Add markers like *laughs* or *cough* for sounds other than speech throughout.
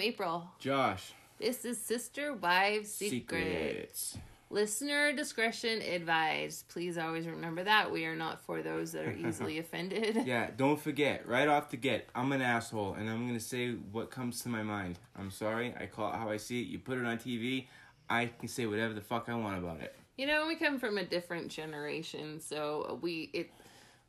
I'm April. Josh. This is Sister Wives Secrets. Listener discretion advised. Please always remember that. We are not for those that are *laughs* easily offended. Yeah, don't forget, right off the get, I'm an asshole and I'm gonna say what comes to my mind. I'm sorry, I call it how I see it. You put it on TV, I can say whatever the fuck I want about it. You know, we come from a different generation, so we it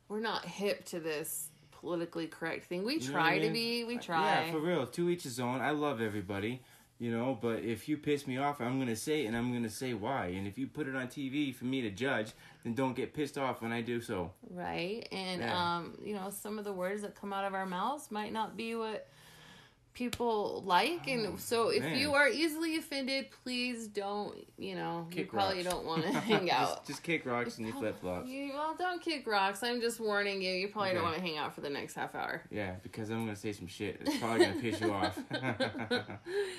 we're not hip to this politically correct thing. We You know try what I to be. We try. Yeah, for real. To each his own. I love everybody, you know, but if you piss me off, I'm gonna say it and I'm gonna say why. And if you put it on TV for me to judge, then don't get pissed off when I do so. right and Yeah. um you know some of the words that come out of our mouths might not be what people like and so if Oh, man. you are easily offended please don't you know you probably rocks. don't want to *laughs* hang out just, just kick rocks and you flip flops. you, well don't kick rocks i'm just warning you you probably don't want to hang out for the next half hour Yeah, because I'm gonna say some shit that's probably gonna piss you off. *laughs*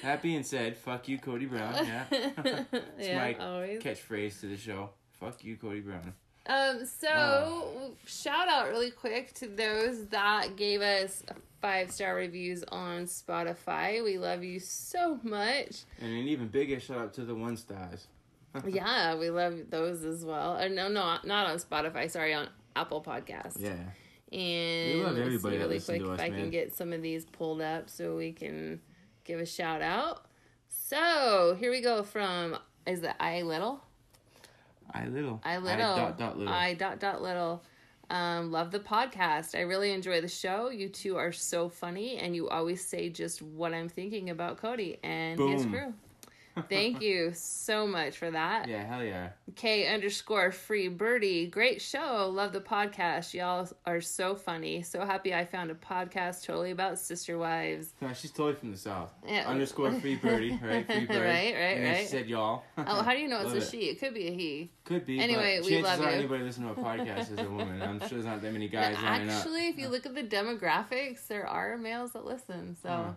that being said, fuck you, Cody Brown. Yeah, *laughs* it's yeah my always catchphrase to the show. Fuck you, Cody Brown. Um, so Oh. shout out really quick to those that gave us five star reviews on Spotify. We love you so much. And an even bigger shout out to the one stars. *laughs* yeah, we love those as well. Uh, no, no, not on Spotify. Sorry, on Apple Podcasts. Yeah. And We love everybody really quick if us, I can get some of these pulled up so we can give a shout out. So here we go from is it I little? I little. I little. dot dot little. I dot dot little. Um, love the podcast. I really enjoy the show. You two are so funny, and you always say just what I'm thinking about Cody and his crew. Thank you so much for that. yeah, hell yeah. K underscore free birdie. Great show. Love the podcast. Y'all are so funny. So happy I found a podcast totally about sister wives. No, she's totally from the south. Yeah. Underscore free birdie, right? *laughs* Free birdie. Right, right, and then She right. said y'all. *laughs* Oh, how do you know it's Love a she? It could be a he. Could be. Anyway, we love are you. anybody listening to a podcast is a woman. I'm sure there's not that many *laughs* guys. Actually, if you look at the demographics, there are males that listen. So. Huh.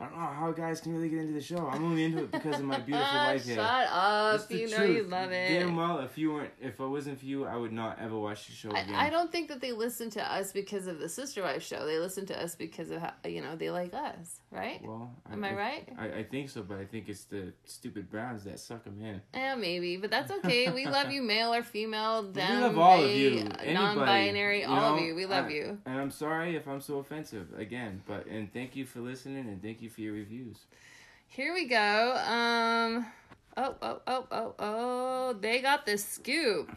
I don't know how guys can really get into the show. I'm only into it because of my beautiful *laughs* wife here. Shut up! It's the You know truth. you love it. Damn well, if you weren't, if it wasn't for you, I would not ever watch the show again. I, I don't think that they listen to us because of the Sister Wife show. They listen to us because of how, you know they like us, right? Well, Am I right? I, I think so, but I think it's the stupid Browns that suck them in. Yeah, maybe, but that's okay. We *laughs* love you, male or female, them, love all of you. Anybody, non-binary, you all of you. We love I- you. And I'm sorry if I'm so offensive again, but and thank you for listening and thank you for your reviews. Here we go. Um, oh, oh, oh, oh, oh! They got the scoop.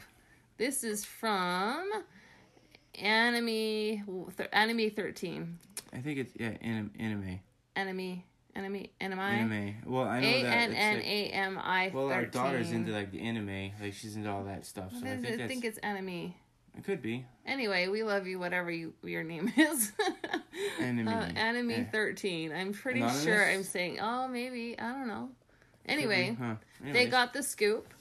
This is from Enemy th- Enemy Thirteen. I think it's yeah, anim, anime, Enemy, enemy, enemy. anime. Well, I know A that. N it's N like- A M I. Well, our daughter's into like the anime, like she's into all that stuff. So I I think that's think it's enemy. It could be Anyway, we love you, whatever you, your name *laughs* is. Enemy. Uh, enemy Eh. 13. I'm pretty Anonymous? sure I'm saying, oh, maybe. I don't know. Anyway, Huh. they got the scoop.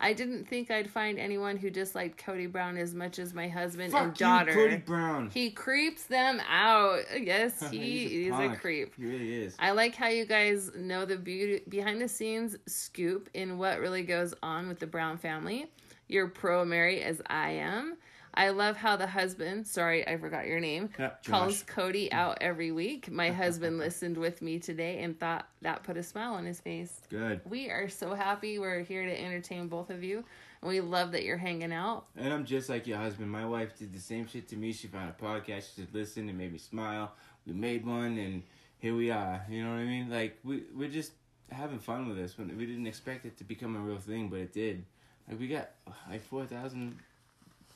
I didn't think I'd find anyone who disliked Cody Brown as much as my husband Fuck and you, daughter. Cody Brown. He creeps them out. Yes, *laughs* he is a punk. creep. He really is. I like how you guys know the beauty behind the scenes scoop in what really goes on with the Brown family. You're pro Mary as I am. I love how the husband, sorry, I forgot your name, Yeah, calls Cody out every week. My *laughs* husband listened with me today and thought that put a smile on his face. Good. We are so happy we're here to entertain both of you. And we love that you're hanging out. And I'm just like your husband. My wife did the same shit to me. She found a podcast. She just listened and made me smile. We made one, and here we are. You know what I mean? Like we we're just having fun with this. We didn't expect it to become a real thing, but it did. Like we got like four thousand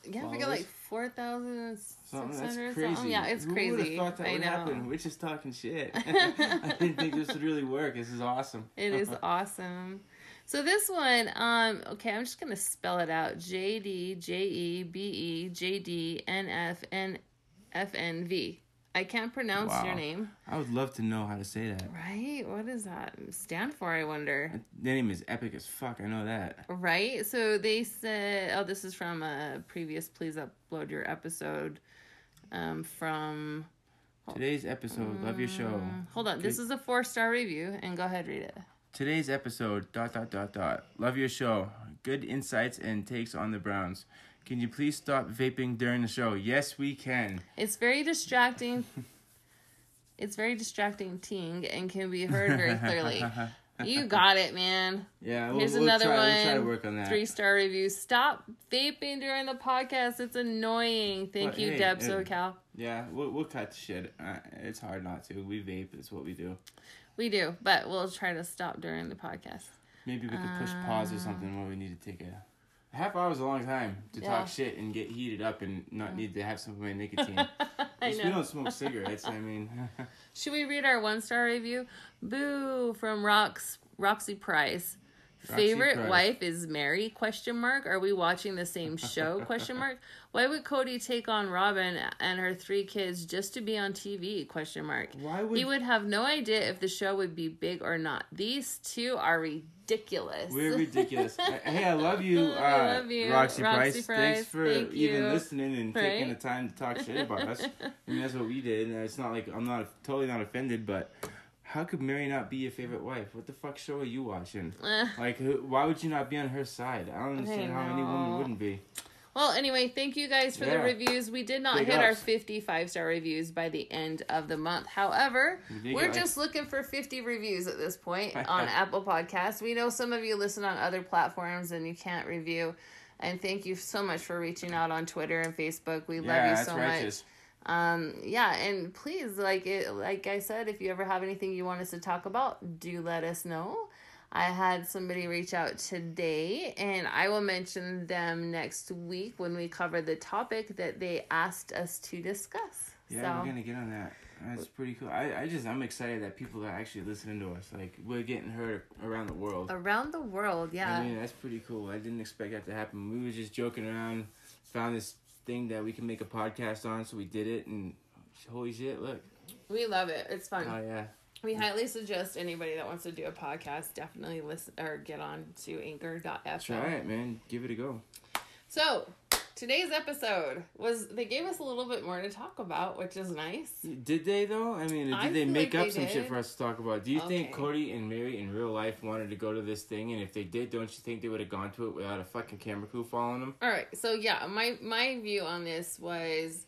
Yeah, we got like 4,600 something. That's something. crazy. Yeah, it's Who crazy. would have thought that I would know. happen? We're just talking shit. *laughs* *laughs* I didn't think this would really work. This is awesome. It is *laughs* awesome. So this one, um, okay, I'm just gonna spell it out: J D J E B E J D N F N F N V. I can't pronounce your name, I would love to know how to say that. right? What does that stand for? I wonder. Their name is epic as fuck. I know that. Right. So they said, oh, this is from a previous. Please upload your episode. Um, from Today's episode. Love your show. Mm, hold on, this is a four star review, and go ahead read it. Today's episode, dot, dot, dot, dot. Love your show. Good insights and takes on the Browns. Can you please stop vaping during the show? Yes, we can. It's very distracting. It's very distracting ting and can be heard very clearly. *laughs* you got it, man. Yeah, we'll, Here's we'll another try, one. We'll try to work on that. Three star review. Stop vaping during the podcast. It's annoying. Thank But you, hey, Deb it- SoCal. Yeah, we'll, we'll cut the shit. Uh, it's hard not to. We vape. It's what we do. We do, but we'll try to stop during the podcast. Maybe we could push pause or something where we need to take a. half hour is a long time to Yeah. talk shit and get heated up and not need to have some of my nicotine. *laughs* I Just we don't smoke cigarettes. I mean, *laughs* Should we read our one star review? Boo from Rox Roxy Price. Roxy Favorite Price. wife is Mary? Question mark. Are we watching the same show? *laughs* Question mark. Why would Cody take on Robin and her three kids just to be on TV? Question mark. why would, He would have no idea if the show would be big or not. These two are ridiculous. We're ridiculous? *laughs* Hey, I love you, uh, I love you, Roxy, Roxy Price. Price. Thanks for Thank even listening and taking the time to talk shit about us. *laughs* I mean, that's what we did, and it's not like I'm not totally not offended, but. How could Mary not be your favorite wife? What the fuck show are you watching? Like, who, why would you not be on her side? I don't understand how any woman wouldn't be. Well, anyway, thank you guys for the reviews. We did not Big hit our 55 star reviews by the end of the month. However, we're like- just looking for 50 reviews at this point on *laughs* Apple Podcasts. We know some of you listen on other platforms and you can't review. And thank you so much for reaching out on Twitter and Facebook. We love you so righteous. much. Um, yeah, and please, like it, like I said, if you ever have anything you want us to talk about, do let us know. I had somebody reach out today, and I will mention them next week when we cover the topic that they asked us to discuss. Yeah, so we're gonna get on that. That's pretty cool. I, I just I'm excited that people are actually listening to us. Like we're getting heard around the world. around the world, yeah. I mean that's pretty cool. I didn't expect that to happen. We were just joking around, found this thing that we can make a podcast on, so we did it, and holy shit, look. we love it. It's fun. Oh yeah. We highly suggest anybody that wants to do a podcast definitely listen or get on to anchor.fm. Try it, man. Give it a go. So, today's episode was they gave us a little bit more to talk about, which is nice. Did they though? I mean, did I they make like up they some shit for us to talk about? Do you think Cody and Mary in real life wanted to go to this thing? And if they did, don't you think they would have gone to it without a fucking camera crew following them? All right, so yeah, my my view on this was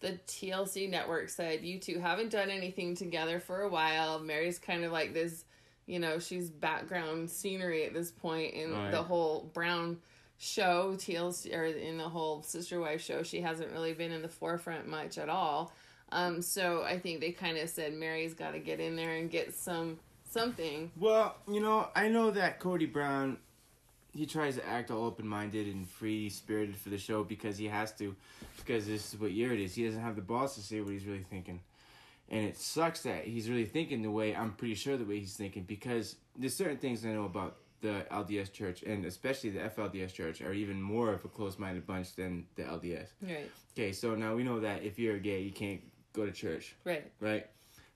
the TLC network said you two haven't done anything together for a while. Mary's kind of like this, you know, she's background scenery at this point in Right. the whole Brown show TLC or in the whole sister wife show. She hasn't really been in the forefront much at all. Um, so I think they kind of said Mary's got to get in there and get some something. Well, you know, I know that Cody Brown, he tries to act all open minded and free spirited for the show because he has to, because this is what year it is. He doesn't have the balls to say what he's really thinking. And it sucks that he's really thinking the way I'm pretty sure the way he's thinking because there's certain things I know about the LDS church and especially the FLDS church are even more of a close minded bunch than the LDS. Right. Okay, so now we know that if you're gay, you can't go to church Right. right?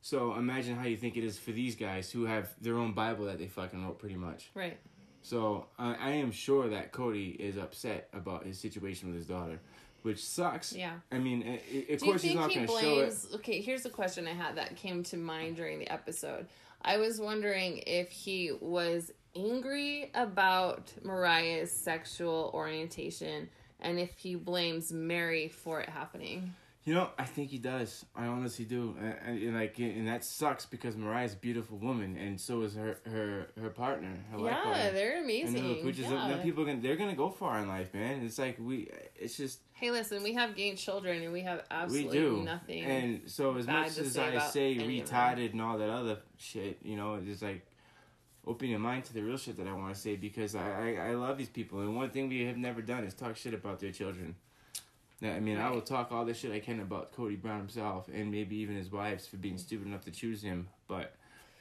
So imagine how you think it is for these guys who have their own Bible that they fucking wrote pretty much. Right. So I I am sure that Cody is upset about his situation with his daughter, which sucks. Yeah. I mean, i- i- of Do course he's not he going to show it. Okay, here's a question I had that came to mind during the episode. I was wondering if he was angry about Mariah's sexual orientation and if he blames Mary for it happening. You know, I think he does. I honestly do, and, and, and like, and that sucks because Mariah's a beautiful woman, and so is her her her partner, her yeah, partner. they're And amazing. look, which is yeah. then people are gonna they're gonna go far in life, man. It's like we, it's just Hey, listen, we have gay children and we have we absolutely do nothing. And so as much as say I say any of them. retarded and all that other shit, you know, it's just like open your mind to the real shit that I want to say because I, I I love these people and one thing we have never done is talk shit about their children. I mean, I will talk all the shit I can about Cody Brown himself and maybe even his wives for being mm. stupid enough to choose him, but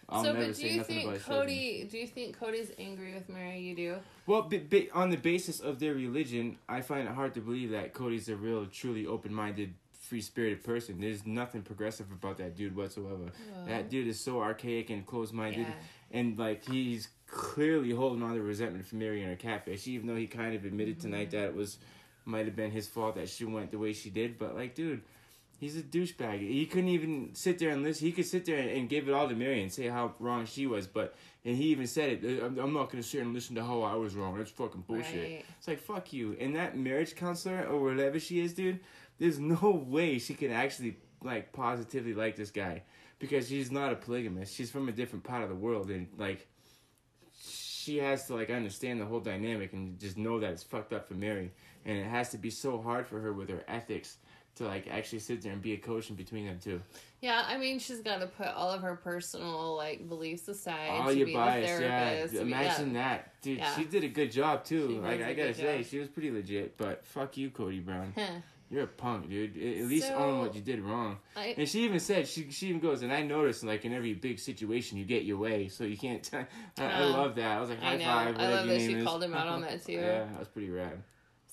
I'll so, never but do say you nothing about think children. Cody? Do you think Cody's angry with Mary? You do. Well, b- b- on the basis of their religion, I find it hard to believe that Cody's a real, truly open-minded, free-spirited person. There's nothing progressive about that dude whatsoever. That dude is so archaic and closed-minded, Yeah. and like he's clearly holding on to resentment for Mary and her catfish, even though he kind of admitted tonight mm-hmm. that it was might have been his fault that she went the way she did. But like, dude. He's a douchebag. He couldn't even sit there and listen. He could sit there and, and give it all to Mary and say how wrong she was, but and he even said it. Uh, I'm, I'm not gonna sit and listen to how I was wrong. That's fucking bullshit. Right. It's like fuck you. And that marriage counselor or whatever she is, dude. There's no *laughs* way she can actually like positively like this guy because she's not a polygamist. She's from a different part of the world, and like she has to like understand the whole dynamic and just know that it's fucked up for Mary, and it has to be so hard for her with her ethics to like actually sit there and be a coach in between them two. Yeah, I mean, she's got to put all of her personal like beliefs aside. All to your be bias, the yeah. therapist. to be- Imagine that, dude. Yeah. She did a good job too. She like I gotta say, job. she was pretty legit. But fuck you, Cody Brown. *laughs* You're a punk, dude. At least So- own what you did wrong. I, And she even said she she even goes and I noticed like in every big situation you get your way, so you can't. T- *laughs* I, I Um, love that. I was like high I know. five. I love that she is. called him out on that, *laughs* too. yeah, that was pretty rad.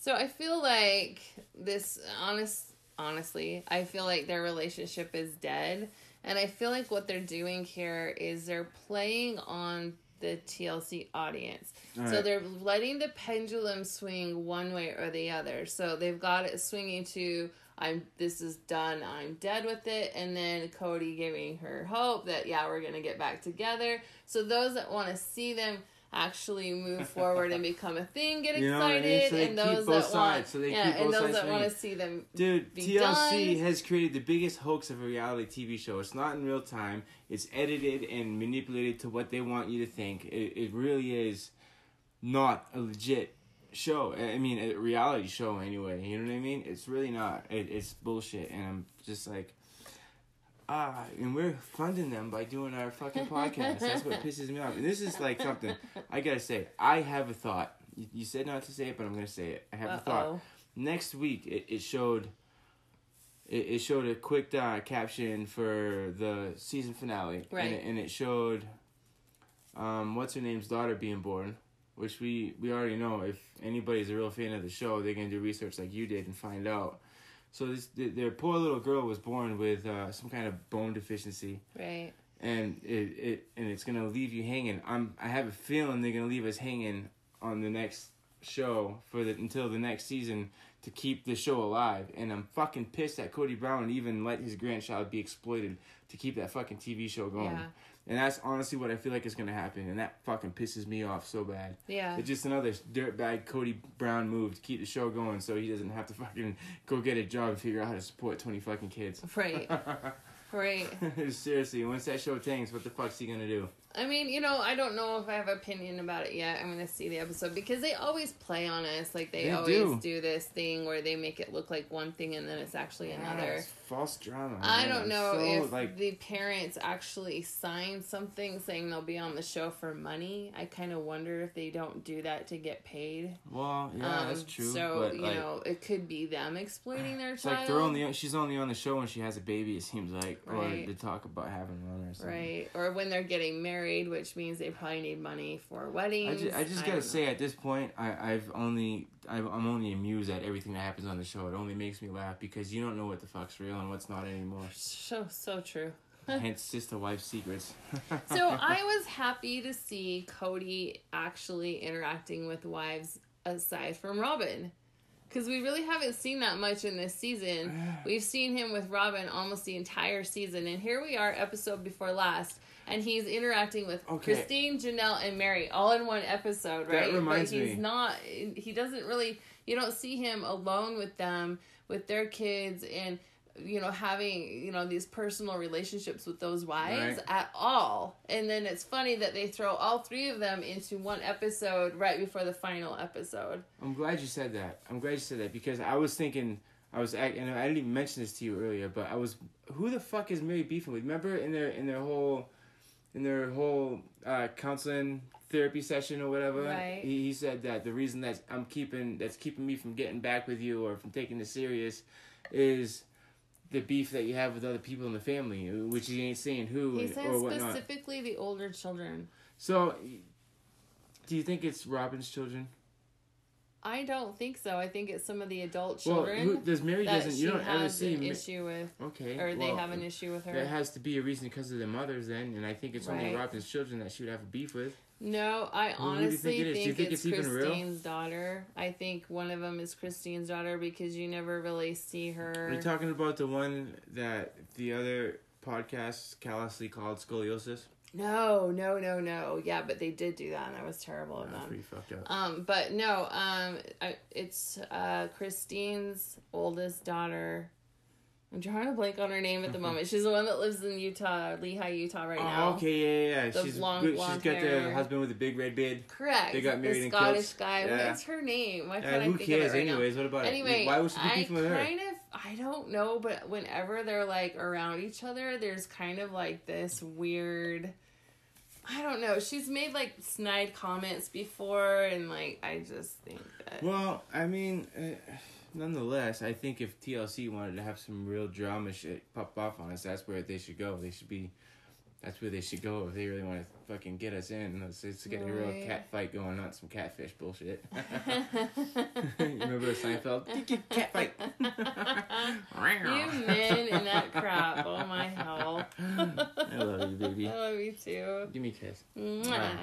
So I feel like this honest honestly, I feel like their relationship is dead. And I feel like what they're doing here is they're playing on the TLC audience. So they're letting the pendulum swing one way or the other. So they've got it swinging to I'm this is done, I'm dead with it, and then Cody giving her hope that yeah, we're gonna get back together. So those that want to see them actually move forward and become a thing get You know what I mean? excited So they and those that want so yeah and those that want to see them Dude, TLC done. has created the biggest hoax of a reality TV show. It's not in real time. It's edited and manipulated to what they want you to think. It, it really is not a legit show. I I mean, a reality show anyway. You know what I mean? It's really not. It, it's bullshit. And I'm just like, ah, and we're funding them by doing our fucking podcast. That's what pisses me off. And this is like something I gotta say. I have a thought. You, you said not to say it, but I'm gonna say it. I have a thought next week it, it showed it, it showed a quick uh, caption for the season finale Right. and, it, and it showed um, what's her name's daughter being born which we we already know if anybody's a real fan of the show they're gonna do research like you did and find out so this their poor little girl was born with uh, some kind of bone deficiency. Right. And it, it and it's gonna leave you hanging. I'm I have a feeling they're gonna leave us hanging on the next show for the until the next season to keep the show alive. And I'm fucking pissed that Cody Brown even let his grandchild be exploited to keep that fucking TV show going. Yeah. And that's honestly what I feel like is gonna happen, and that fucking pisses me off so bad. yeah It's just another dirtbag Cody Brown move to keep the show going, so he doesn't have to fucking go get a job and figure out how to support twenty fucking kids. right *laughs* right Seriously, once that show tanks, what the fuck's he gonna do? I mean, you know, I don't know if I have an opinion about it yet. I'm gonna see the episode because they always play on us. Like they, They always do. do. this thing where they make it look like one thing and then it's actually another. It's false drama. I don't know so, if like the parents actually sign something saying they'll be on the show for money. I kind of wonder if they don't do that to get paid. well, yeah, that's Um, true. So but you like, know, it could be them exploiting *sighs* their child. like they're only she's only on the show when she has a baby. It seems like, or Right. they talk about having one or something. right, or when they're getting married, which means they probably need money for I weddings. just, I just gotta say, at this point, I, I've only, I've, I'm only amused at everything that happens on the show. It only makes me laugh because you don't know what the fuck's real and what's not anymore. so so true. *laughs* Hence, sister wife secrets. *laughs* So I *laughs* was happy to see Cody actually interacting with wives aside from Robin. Because we really haven't seen that much in this season. *sighs* We've seen him with Robin almost the entire season. And here we are, episode before last. And he's interacting with Okay. Christine, Janelle, and Mary all in one episode, right? That reminds but he's me. not, he doesn't really, you don't see him alone with them, with their kids, and, you know, having, you know, these personal relationships with those wives Right. at all. And then it's funny that they throw all three of them into one episode right before the final episode. I'm glad you said that. I'm glad you said that because I was thinking, I was, and I didn't even mention this to you earlier, but I was, who the fuck is Mary beefing with? Remember in their, in their whole, in their whole uh, counseling therapy session or whatever, Right. he, he said that the reason that I'm keeping, that's keeping me from getting back with you or from taking this serious, is the beef that you have with other people in the family, which he ain't saying who He and- said or whatnot. specifically the older children. So, do you think it's Robin's children? I don't think so. I think it's some of the adult Well, children who, does Mary doesn't? You don't ever see an Ma- issue with, Okay. or they well, have an issue with her. There has to be a reason because of their mothers, then, and I think it's only Robin's children that she would have a beef with. No, I Who- who do you honestly think it? Think, think it's, it's? Christine's daughter. I think one of them is Christine's daughter because you never really see her. Are you talking about the one that the other podcast callously called scoliosis? no, no, no, no. Yeah, but they did do that, and that was terrible of them. pretty fucked up. Um, but no, um, I, it's uh, Christine's oldest daughter I'm trying to blank on her name at the moment. She's the one that lives in Utah, Lehi, Utah, right Oh, now. okay, yeah, yeah, yeah. The She's long good. blonde She's got the husband with the big red beard. Correct. They got married the in Scottish guy. Yeah. What's her name? Why can't I who think cares, of it right anyways? What about Anyway, it? Why was she beefing with her? kind of I don't know, but whenever they're like around each other, there's kind of like this weird. I don't know. She's made like snide comments before, and like I just think that. Well, I mean, uh, nonetheless, I think if TLC wanted to have some real drama shit pop off on us, that's where they should go. They should be. That's where they should go if they really want to fucking get us in. Let's, let's get a real cat fight going on, some catfish bullshit. *laughs* *laughs* Remember the Seinfeld? *laughs* cat fight. you men and that crap. Oh my hell. I love you, baby. I love you too. Give me a kiss. Mwah. Right.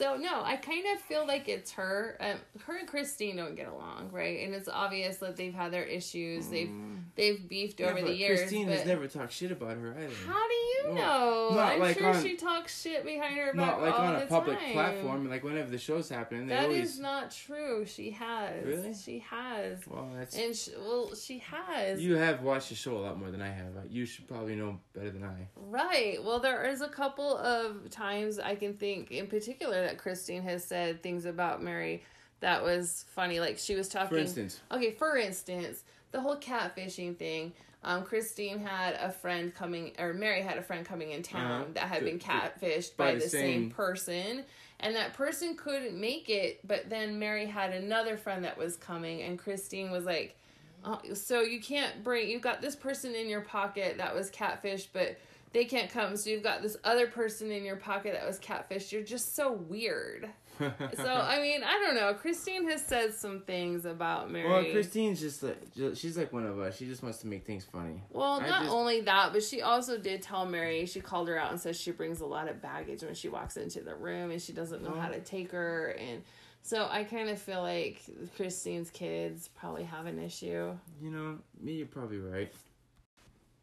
So no, I kind of feel like it's her. Um, her and Christine don't get along, right? And it's obvious that they've had their issues. They've they've beefed Mm. Yeah, over the years. Christine has never talked shit about her either. how do you know? not I'm like sure on- she talks shit behind her back Not like all on a public time. platform. Like whenever the show's happening, they That always. is not true. She has. Really? She has. Well, that's. And she, well, she has. You have watched the show a lot more than I have. You should probably know better than I. Right. Well, there is a couple of times I can think in particular that Christine has said things about Mary that was funny. Like she was talking. For instance, Okay, for instance, the whole catfishing thing. Um, Christine had a friend coming, or Mary had a friend coming in town Uh-huh. that had been The- catfished by by, the the same same- person, and that person couldn't make it. But then Mary had another friend that was coming, and Christine was like, oh, "So you can't bring? You've got this person in your pocket that was catfished, but." They can't come, so you've got this other person in your pocket that was catfished. You're just so weird. So *laughs* I mean, I don't know. Christine has said some things about Mary. well, Christine's just like she's like one of us. She just wants to make things funny. Well, I not just- only that, but she also did tell Mary. She called her out and says she brings a lot of baggage when she walks into the room, and she doesn't know how Oh. to take her. And so I kind of feel like Christine's kids probably have an issue. You know, me, you're probably right.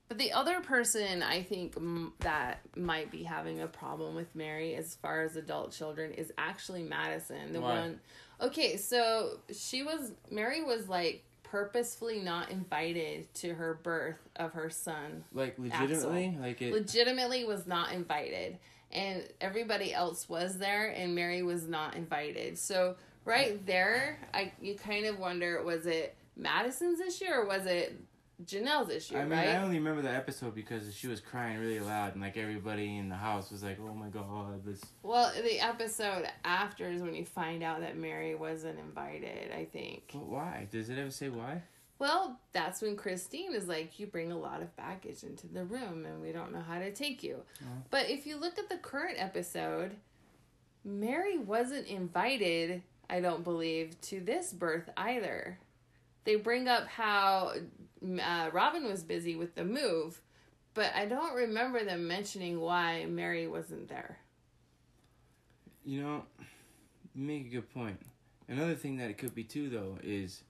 But the other person I think m- that might be having a problem with Mary as far as adult children is actually Madison. The Why? one Okay, so she was Mary was like purposefully not invited to her birth of her son. Like legitimately, like it. Legitimately was not invited. And everybody else was there and Mary was not invited. So right there, I you kind of wonder was it Madison's issue or was it Janelle's issue, I mean, right? I only remember that episode because she was crying really loud, and like everybody in the house was like, "Oh my god, this." Well, the episode after is when you find out that Mary wasn't invited, I think. But why? Does it ever say why? Well, that's when Christine is like, You bring a lot of baggage into the room and we don't know how to take you. Oh. But if you look at the current episode, Mary wasn't invited, I don't believe, to this birth either. They bring up how uh, Robin was busy with the move, but I don't remember them mentioning why Mary wasn't there. You know, you make a good point. Another thing that it could be too, though, is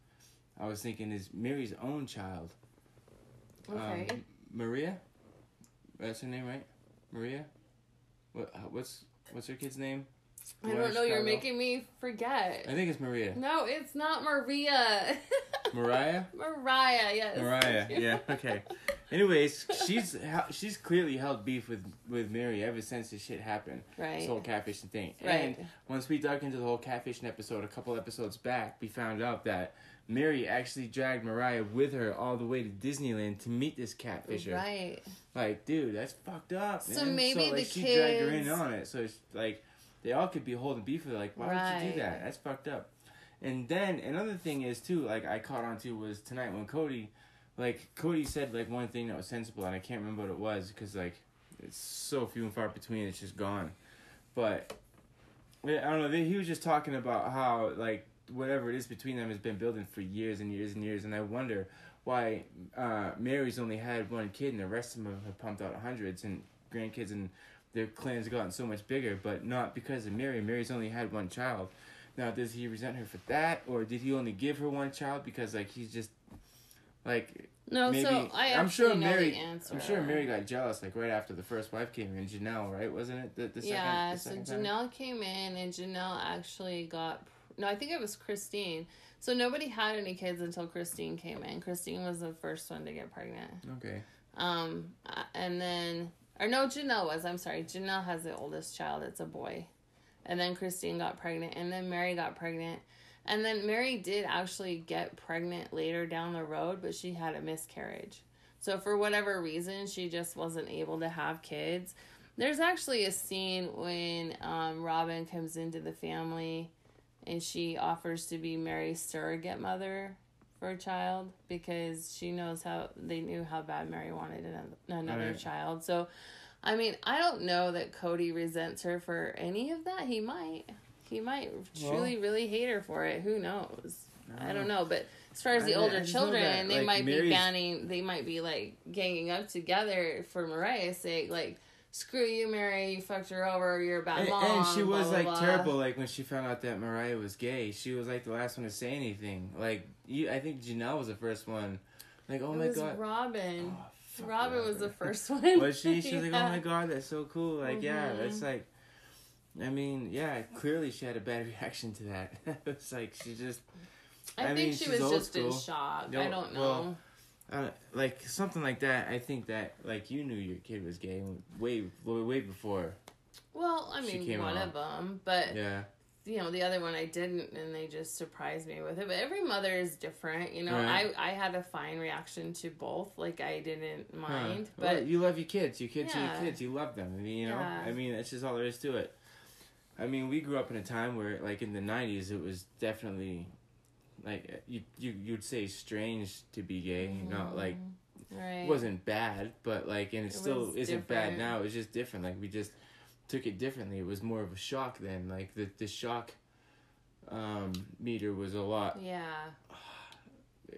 I was thinking is Mary's own child, Okay. um, Maria. That's her name, right? Maria. What? What's what's her kid's name? I don't know. You're making me forget. I think it's Maria. No, it's not Maria. *laughs* Mariah. Mariah, yes. Mariah. Yeah. Okay. Anyways, she's she's clearly held beef with with Mary ever since this shit happened. Right. This whole catfishing thing. Right. And once we dug into the whole catfishing episode a couple episodes back, we found out that Mary actually dragged Mariah with her all the way to Disneyland to meet this catfisher. Right. Like, dude, that's fucked up. So man. maybe so, like, the she dragged her in on it. So it's like they all could be holding beef with her. Like, why would you do that? That's fucked up. And then another thing is too, like I caught on to was tonight when Cody, like Cody said like one thing that was sensible, and I can't remember what it was because like it's so few and far between. It's just gone. But I don't know. He was just talking about how like whatever it is between them has been building for years and years and years, and I wonder why uh, Mary's only had one kid and the rest of them have pumped out hundreds and grandkids and their clans have gotten so much bigger, but not because of Mary. Mary's only had one child. Now, does he resent her for that, or did he only give her one child because like he's just like No, maybe? so I I'm sure Mary. the answer. I'm sure Mary got jealous like right after the first wife came in, Janelle, right? Wasn't it the, the second? yeah, so second time? Janelle came in and Janelle actually got no, I think it was Christine. So nobody had any kids until Christine came in. Christine was the first one to get pregnant. Okay. Um, and then, or no, Janelle was. I'm sorry. Janelle has the oldest child. It's a boy. And then Christine got pregnant. And then Mary got pregnant. And then Mary did actually get pregnant later down the road, but she had a miscarriage. So for whatever reason, she just wasn't able to have kids. There's actually a scene when um, Robin comes into the family and she offers to be Mary's surrogate mother for a child because she knows how they knew how bad Mary wanted another, another Right. child. So, I mean, I don't know that Cody resents her for any of that. He might. He might truly really hate her for it. Who knows? I don't know, but as far as the I- I older know children, that, they like, might be Mary's- banning. They might be like ganging up together for Mariah's sake. Like, screw you, Mary. You fucked her over. You're a bad And, mom. and she was blah, like blah. terrible. Like when she found out that Mariah was gay, she was like the last one to say anything. Like you, I think Janelle was the first one. Like oh it my god, Robin. Oh, Robin was the first *laughs* one. Was she? She was like, Yeah. oh my god, that's so cool. Like yeah, Mhm. that's like. I mean, yeah, clearly she had a bad *laughs* reaction to that. *laughs* it's like she just, I, I think mean, she was just in school. shock. No, I don't know. well, uh, like something like that. I think that like you knew your kid was gay way, way, before. Well, I She mean, came one out. of them, but Yeah, you know, the other one I didn't, and they just surprised me with it. But every mother is different. You know, Right. I I had a fine reaction to both. Like I didn't Huh. mind, Well, but you love your kids. Your kids are your kids. You love them. I mean, you know. Yeah. I mean, that's just all there is to it. I mean, we grew up in a time where, like in the '90s, it was definitely like you you you'd say strange to be gay. Not mm-hmm. like right. it wasn't bad, but like, and it, It still isn't bad now. It's just different. Like we just took it differently. It was more of a shock then. Like the the shock um meter was a lot Yeah.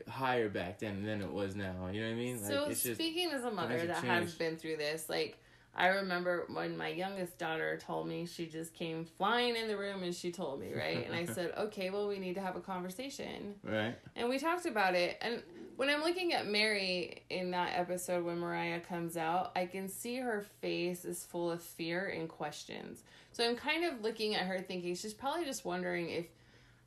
higher back then than it was now. You know what I mean? Like so just speaking as a mother that has been through this, like I remember when my youngest daughter told me she just came flying in the room and she told me, right? and I *laughs* said, "Okay, well we need to have a conversation." right. And we talked about it. And when I'm looking at Mary in that episode when Mariah comes out, I can see her face is full of fear and questions. So I'm kind of looking at her thinking she's probably just wondering if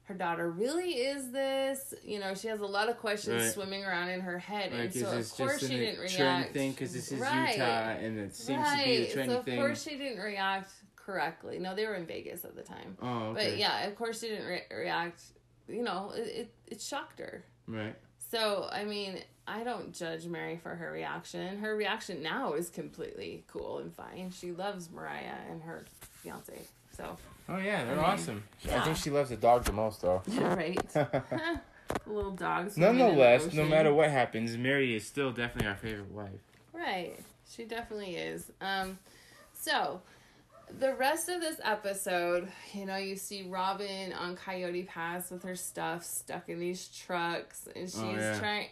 her daughter really is this. You know, she has a lot of questions Right. swimming around in her head. Like, and so, of course, she didn't trend react. thing because this is Right. Utah and it seems right. to be the trendy so, of thing? course, she didn't react correctly. No, they were in Vegas at the time. oh, okay. But yeah, of course, she didn't re- react. You know, it, it, it shocked her. Right. So, I mean, I don't judge Mary for her reaction. Her reaction now is completely cool and fine. She loves Mariah and her fiance. So, Oh yeah, they're I mean, awesome. I think she loves the dog the most though. *laughs* right. *laughs* *laughs* Little dogs. swimming in the Nonetheless, no matter what happens, Mary is still definitely our favorite wife. Right. She definitely is. Um, so the rest of this episode, you know, you see Robin on Coyote Pass with her stuff stuck in these trucks, and she's Oh, yeah. trying.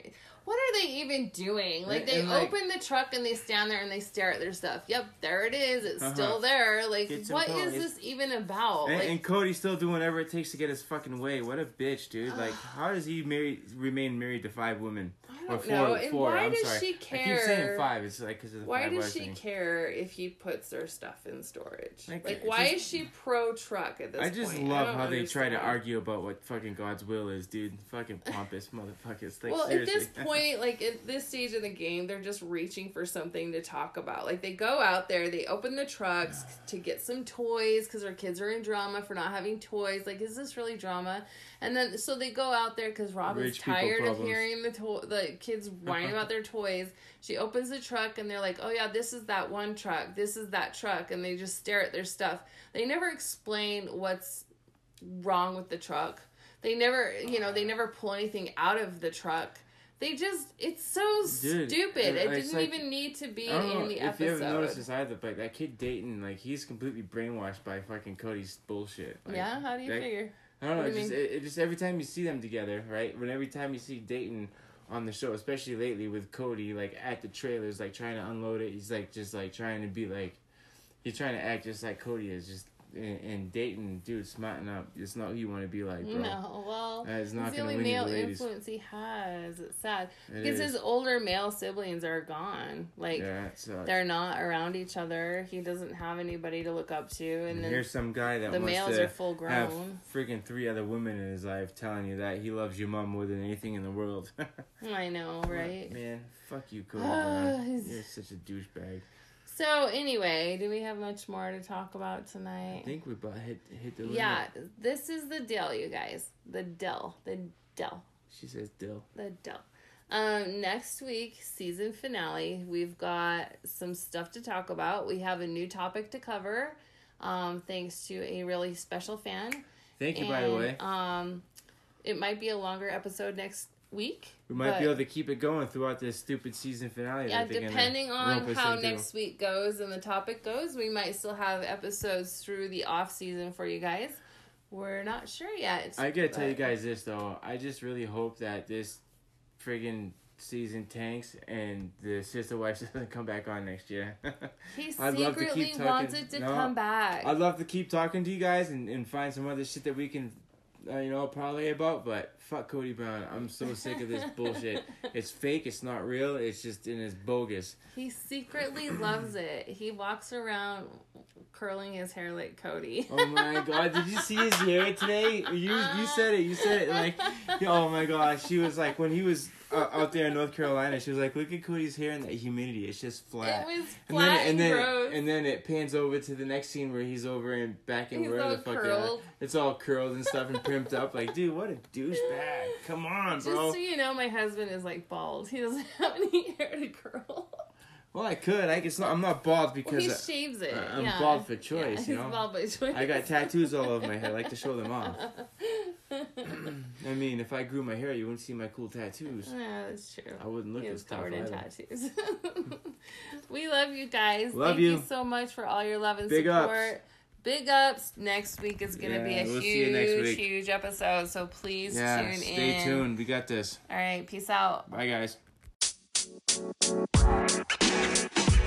What are they even doing? Like they and, like- open the truck and they stand there and they stare at their stuff. Yep, there it is. It's Uh-huh. still there. Like, what is toys. this even about? And, like, and Cody's still doing whatever it takes to get his fucking way. What a bitch, dude! Like, how does he marry remain married to five women? I don't know. And why I'm does sorry. she care? I keep saying five. It's like because of the Why five does she thing. care if he puts their stuff in storage? Like, Like, why just- is she pro truck at this point? I just point? love don't how they try to argue about what fucking God's will is, dude. Fucking pompous *laughs* motherfuckers. Like, well, seriously. at this *laughs* point, like at this stage of the game, they're just reaching for something to talk about. Like they go out there, they open the trucks to get some toys because their kids are in drama for not having toys. Like, is this really drama? And then so they go out there because Robin's Rich tired of hearing the to- the kids whining about their toys. She opens the truck and they're like, "Oh yeah, this is that one truck. This is that truck," and they just stare at their stuff. They never explain what's wrong with the truck. They never, you know, they never pull anything out of the truck. They just, it's so Dude, stupid. It didn't like- even need to be I don't know in the if you haven't noticed this either, but that kid Dayton, like, he's completely brainwashed by fucking Cody's bullshit. Like, yeah, how do you that- figure? I don't know. It just, it, it just every time you see them together, right? When every time you see Dayton on the show, especially lately with Cody, like at the trailers, like trying to unload it, he's like just like trying to be like, he's trying to act just like Cody is. Just and, and Dayton dude smarten up. It's not who you want to be like, bro. No, well, is not it's the only male influence he has. It's sad It because is. his older male siblings are gone. Like yeah, they're not around each other. He doesn't have anybody to look up to, and And then here's some guy that the males are full have grown. freaking three other women in his life telling you that he loves your mom more than anything in the world. *laughs* I know, right? Man, fuck you, *sighs* Brown. he's- You're such a douchebag. So anyway, do we have much more to talk about tonight? I think we about hit hit the limit. yeah, this is the deal, you guys. The deal. The deal. She says Dill. The deal. Um, next week, season finale, we've got some stuff to talk about. We have a new topic to cover, um, thanks to a really special fan. Thank you, by the way. Um, it might be a longer episode next week. We might but- be able to keep it going throughout this stupid season finale. Yeah, that they're gonna depending on how next week goes and the topic goes, we might still have episodes through the off season for you guys. We're not sure yet. I gotta tell you guys this though. I just really hope that this friggin' season tanks and the sister wife *laughs* doesn't come back on next year. *laughs* He I'd love to secretly wants it to No, come back. I'd love to keep talking to you guys and, and find some other shit that we can, uh, you know, parlay about. But fuck Cody Brown. I'm so sick of this bullshit. *laughs* It's fake. It's not real. It's just and it's bogus. He secretly loves it. He walks around curling his hair like Cody. Oh my god! Did you see his hair today? You you said it. You said it like, oh my gosh. She was like when he was uh, out there in North Carolina. She was like, look at Cody's hair and that humidity. It's just flat. It was and flat then and, and then gross. and then it pans over to the next scene where he's over and back in where the fuck are. It's all curled and stuff and primped up. Like, dude, what a douchebag! Come on, bro. Just so you know, my husband is like bald. He doesn't *laughs* have any hair to curl. Well, I could. I guess not. I'm not bald Well, because he I- shaves it. I- I'm yeah. bald for Yeah, choice, he's you know? bald by choice. I got tattoos all over my head. I like to show them off. *laughs* I mean, if I grew my hair, you wouldn't see my cool tattoos. yeah, that's true. I wouldn't look He as covered in either. tattoos. *laughs* we love you guys. Love Thank you. you. so much for all your love and Big ups. support. Big ups. Next week is going to be a we'll see you next huge, huge episode. So please Yeah, tune stay in. Stay tuned. We got this. All right. Peace out. Bye, guys. You know, man. You know, man. You know, man.